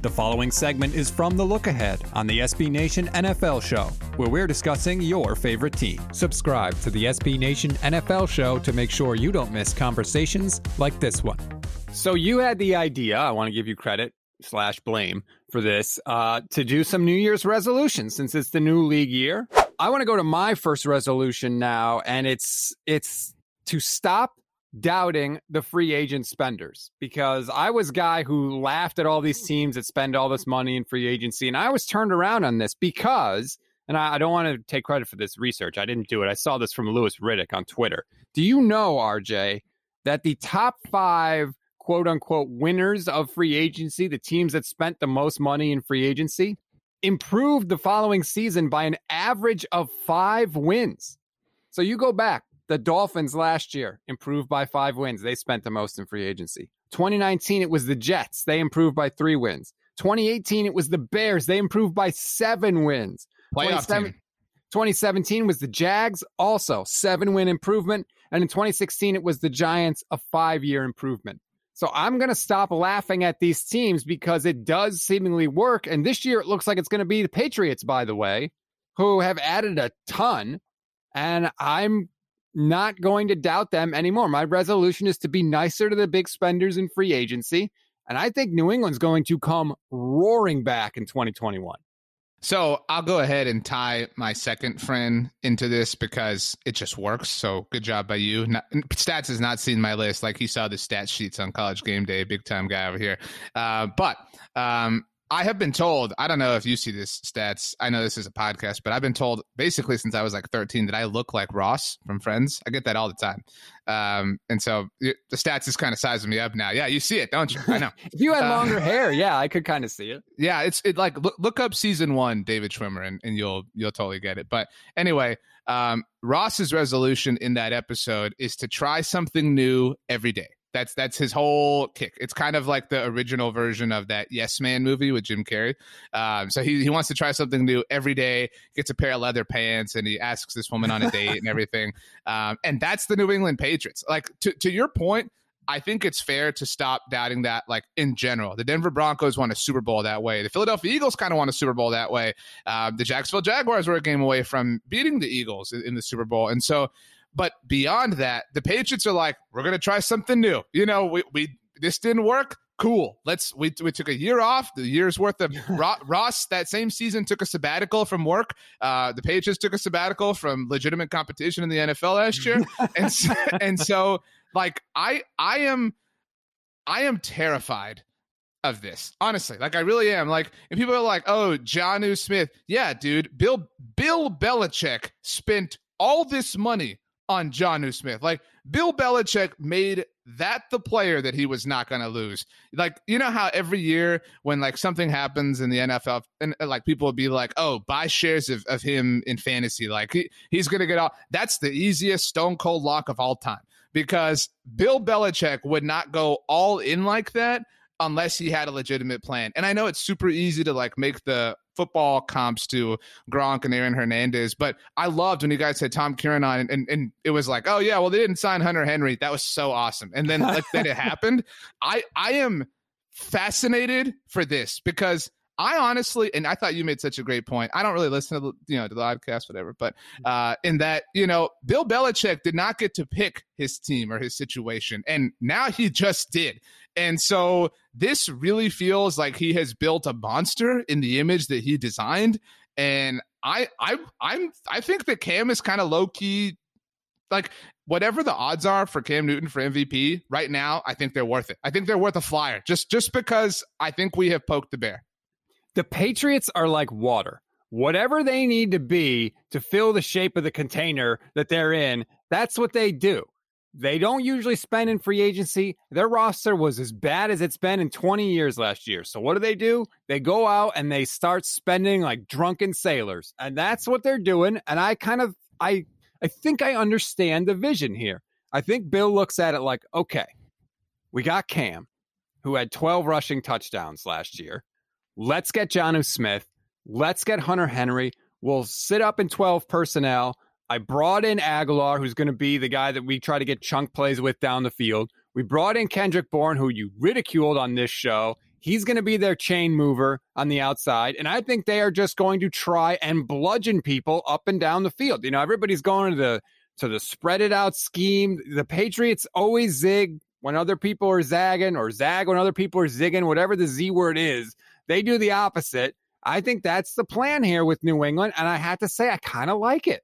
The following segment is from The Look Ahead on the SB Nation NFL Show, where we're discussing your favorite team. Subscribe to the SB Nation NFL Show to make sure you don't miss conversations like this one. So you had the idea, I want to give you credit slash blame for this, uh, to do some New Year's resolutions since it's the new league year. I want to go to my first resolution now, and it's it's to stop doubting the free agent spenders because I was a guy who laughed at all these teams that spend all this money in free agency. And I was turned around on this because, and I, I don't want to take credit for this research. I didn't do it. I saw this from Louis Riddick on Twitter. Do you know, RJ, that the top five quote unquote winners of free agency, the teams that spent the most money in free agency, improved the following season by an average of five wins? So you go back the Dolphins last year improved by five wins. They spent the most in free agency. 2019, it was the Jets. They improved by three wins. 2018, it was the Bears. They improved by seven wins. Playoff team. 2017 was the Jags, also seven win improvement. And in 2016, it was the Giants, a five year improvement. So I'm going to stop laughing at these teams because it does seemingly work. And this year, it looks like it's going to be the Patriots, by the way, who have added a ton. And I'm not going to doubt them anymore. My resolution is to be nicer to the big spenders in free agency. And I think New England's going to come roaring back in 2021. So I'll go ahead and tie my second friend into this because it just works. So good job by you. Not, stats has not seen my list like he saw the stat sheets on College Game Day. Big time guy over here. Uh, but um, I have been told, I don't know if you see this stats. I know this is a podcast, but I've been told basically since I was like 13 that I look like Ross from Friends. I get that all the time. Um, and so the stats is kind of sizing me up now. Yeah, you see it, don't you? I know. if you had uh, longer hair, yeah, I could kind of see it. Yeah, it's it like look, look up season one, David Schwimmer, and, and you'll you'll totally get it. But anyway, um, Ross's resolution in that episode is to try something new every day. That's that's his whole kick. It's kind of like the original version of that Yes Man movie with Jim Carrey. Um, so he he wants to try something new every day. Gets a pair of leather pants and he asks this woman on a date and everything. Um, and that's the New England Patriots. Like to to your point, I think it's fair to stop doubting that, like in general. The Denver Broncos won a Super Bowl that way. The Philadelphia Eagles kind of won a Super Bowl that way. Uh, the Jacksonville Jaguars were a game away from beating the Eagles in, in the Super Bowl. And so but beyond that, the Patriots are like, we're going to try something new. You know, we, we this didn't work. Cool. Let's we we took a year off, the year's worth of Ross that same season took a sabbatical from work. Uh, the Patriots took a sabbatical from legitimate competition in the NFL last year, and so, and so like I I am I am terrified of this. Honestly, like I really am. Like, and people are like, "Oh, Jonnu Smith." Yeah, dude. Bill Bill Belichick spent all this money on Jonnu Smith. Like Bill Belichick made that the player that he was not going to lose. Like you know how every year when like something happens in the NFL and uh, like people will be like, "Oh, buy shares of, of him in fantasy." Like he, he's going to get all. That's the easiest stone cold lock of all time because Bill Belichick would not go all in like that unless he had a legitimate plan. And I know it's super easy to like make the football comps to Gronk and Aaron Hernandez. But I loved when you guys said Tom Curran on, and, and, and it was like, oh yeah, well they didn't sign Hunter Henry. That was so awesome. And then like then it happened. I I am fascinated for this because I honestly, and I thought you made such a great point. I don't really listen to the, you know to the podcast, whatever. But uh, in that, you know, Bill Belichick did not get to pick his team or his situation, and now he just did. And so this really feels like he has built a monster in the image that he designed. And I, I, I'm, I think that Cam is kind of low key, like whatever the odds are for Cam Newton for MVP right now. I think they're worth it. I think they're worth a flyer just just because I think we have poked the bear. The Patriots are like water. Whatever they need to be to fill the shape of the container that they're in, that's what they do. They don't usually spend in free agency. Their roster was as bad as it's been in 20 years last year. So what do they do? They go out and they start spending like drunken sailors. And that's what they're doing. And I kind of I I think I understand the vision here. I think Bill looks at it like, okay, we got Cam, who had 12 rushing touchdowns last year. Let's get Jonnu Smith. Let's get Hunter Henry. We'll sit up in 12 personnel. I brought in Agholor, who's going to be the guy that we try to get chunk plays with down the field. We brought in Kendrick Bourne, who you ridiculed on this show. He's going to be their chain mover on the outside. And I think they are just going to try and bludgeon people up and down the field. You know, everybody's going to the to the spread it out scheme. The Patriots always zig when other people are zagging or zag when other people are zigging, whatever the Z word is. They do the opposite. I think that's the plan here with New England. And I have to say, I kind of like it.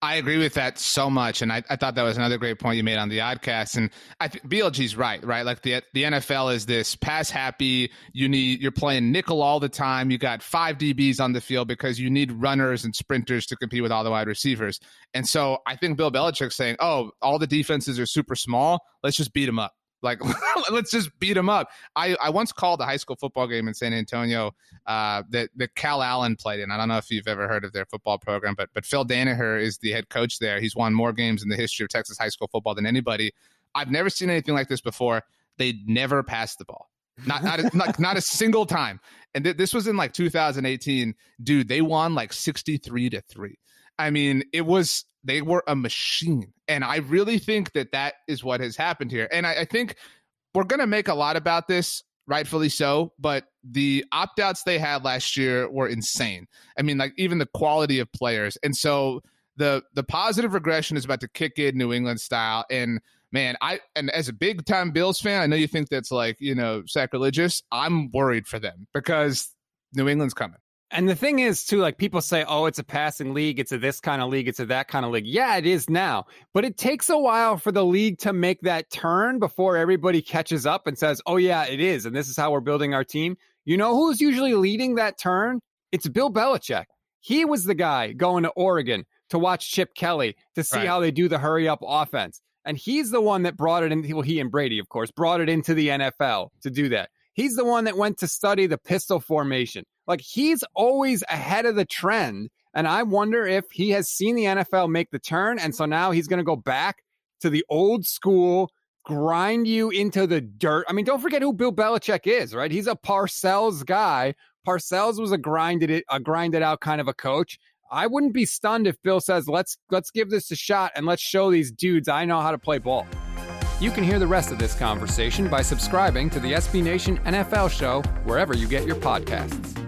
I agree with that so much, and I, I thought that was another great point you made on the oddcast. And I think BLG's right, right? Like the the NFL is this pass happy. You need you're playing nickel all the time. You got five DBs on the field because you need runners and sprinters to compete with all the wide receivers. And so I think Bill Belichick's saying, "Oh, all the defenses are super small. Let's just beat them up." Like, let's just beat them up. I, I once called a high school football game in San Antonio uh, that, that Calallen played in. I don't know if you've ever heard of their football program, but but Phil Danaher is the head coach there. He's won more games in the history of Texas high school football than anybody. I've never seen anything like this before. They never passed the ball. Not not a, not, not a single time. And th- this was in like 2018. Dude, they won like 63 to 3. I mean, it was they were a machine. And I really think that that is what has happened here. And I, I think we're going to make a lot about this, rightfully so, but the opt outs they had last year were insane. I mean, like even the quality of players. And so the the positive regression is about to kick in New England style. And man, I and as a big time Bills fan, I know you think that's like, you know, sacrilegious. I'm worried for them because New England's coming. And the thing is, too, like people say, oh, it's a passing league. It's a this kind of league. It's a that kind of league. Yeah, it is now. But it takes a while for the league to make that turn before everybody catches up and says, oh, yeah, it is. And this is how we're building our team. You know who's usually leading that turn? It's Bill Belichick. He was the guy going to Oregon to watch Chip Kelly to see right. how they do the hurry up offense. And he's the one that brought it in. Well, he and Brady, of course, brought it into the NFL to do that. He's the one that went to study the pistol formation. Like he's always ahead of the trend. And I wonder if he has seen the NFL make the turn. And so now he's going to go back to the old school, grind you into the dirt. I mean, don't forget who Bill Belichick is, right? He's a Parcells guy. Parcells was a grinded it, a grinded out kind of a coach. I wouldn't be stunned if Bill says, "Let's let's give this a shot and let's show these dudes I know how to play ball." You can hear the rest of this conversation by subscribing to the SB Nation NFL show wherever you get your podcasts.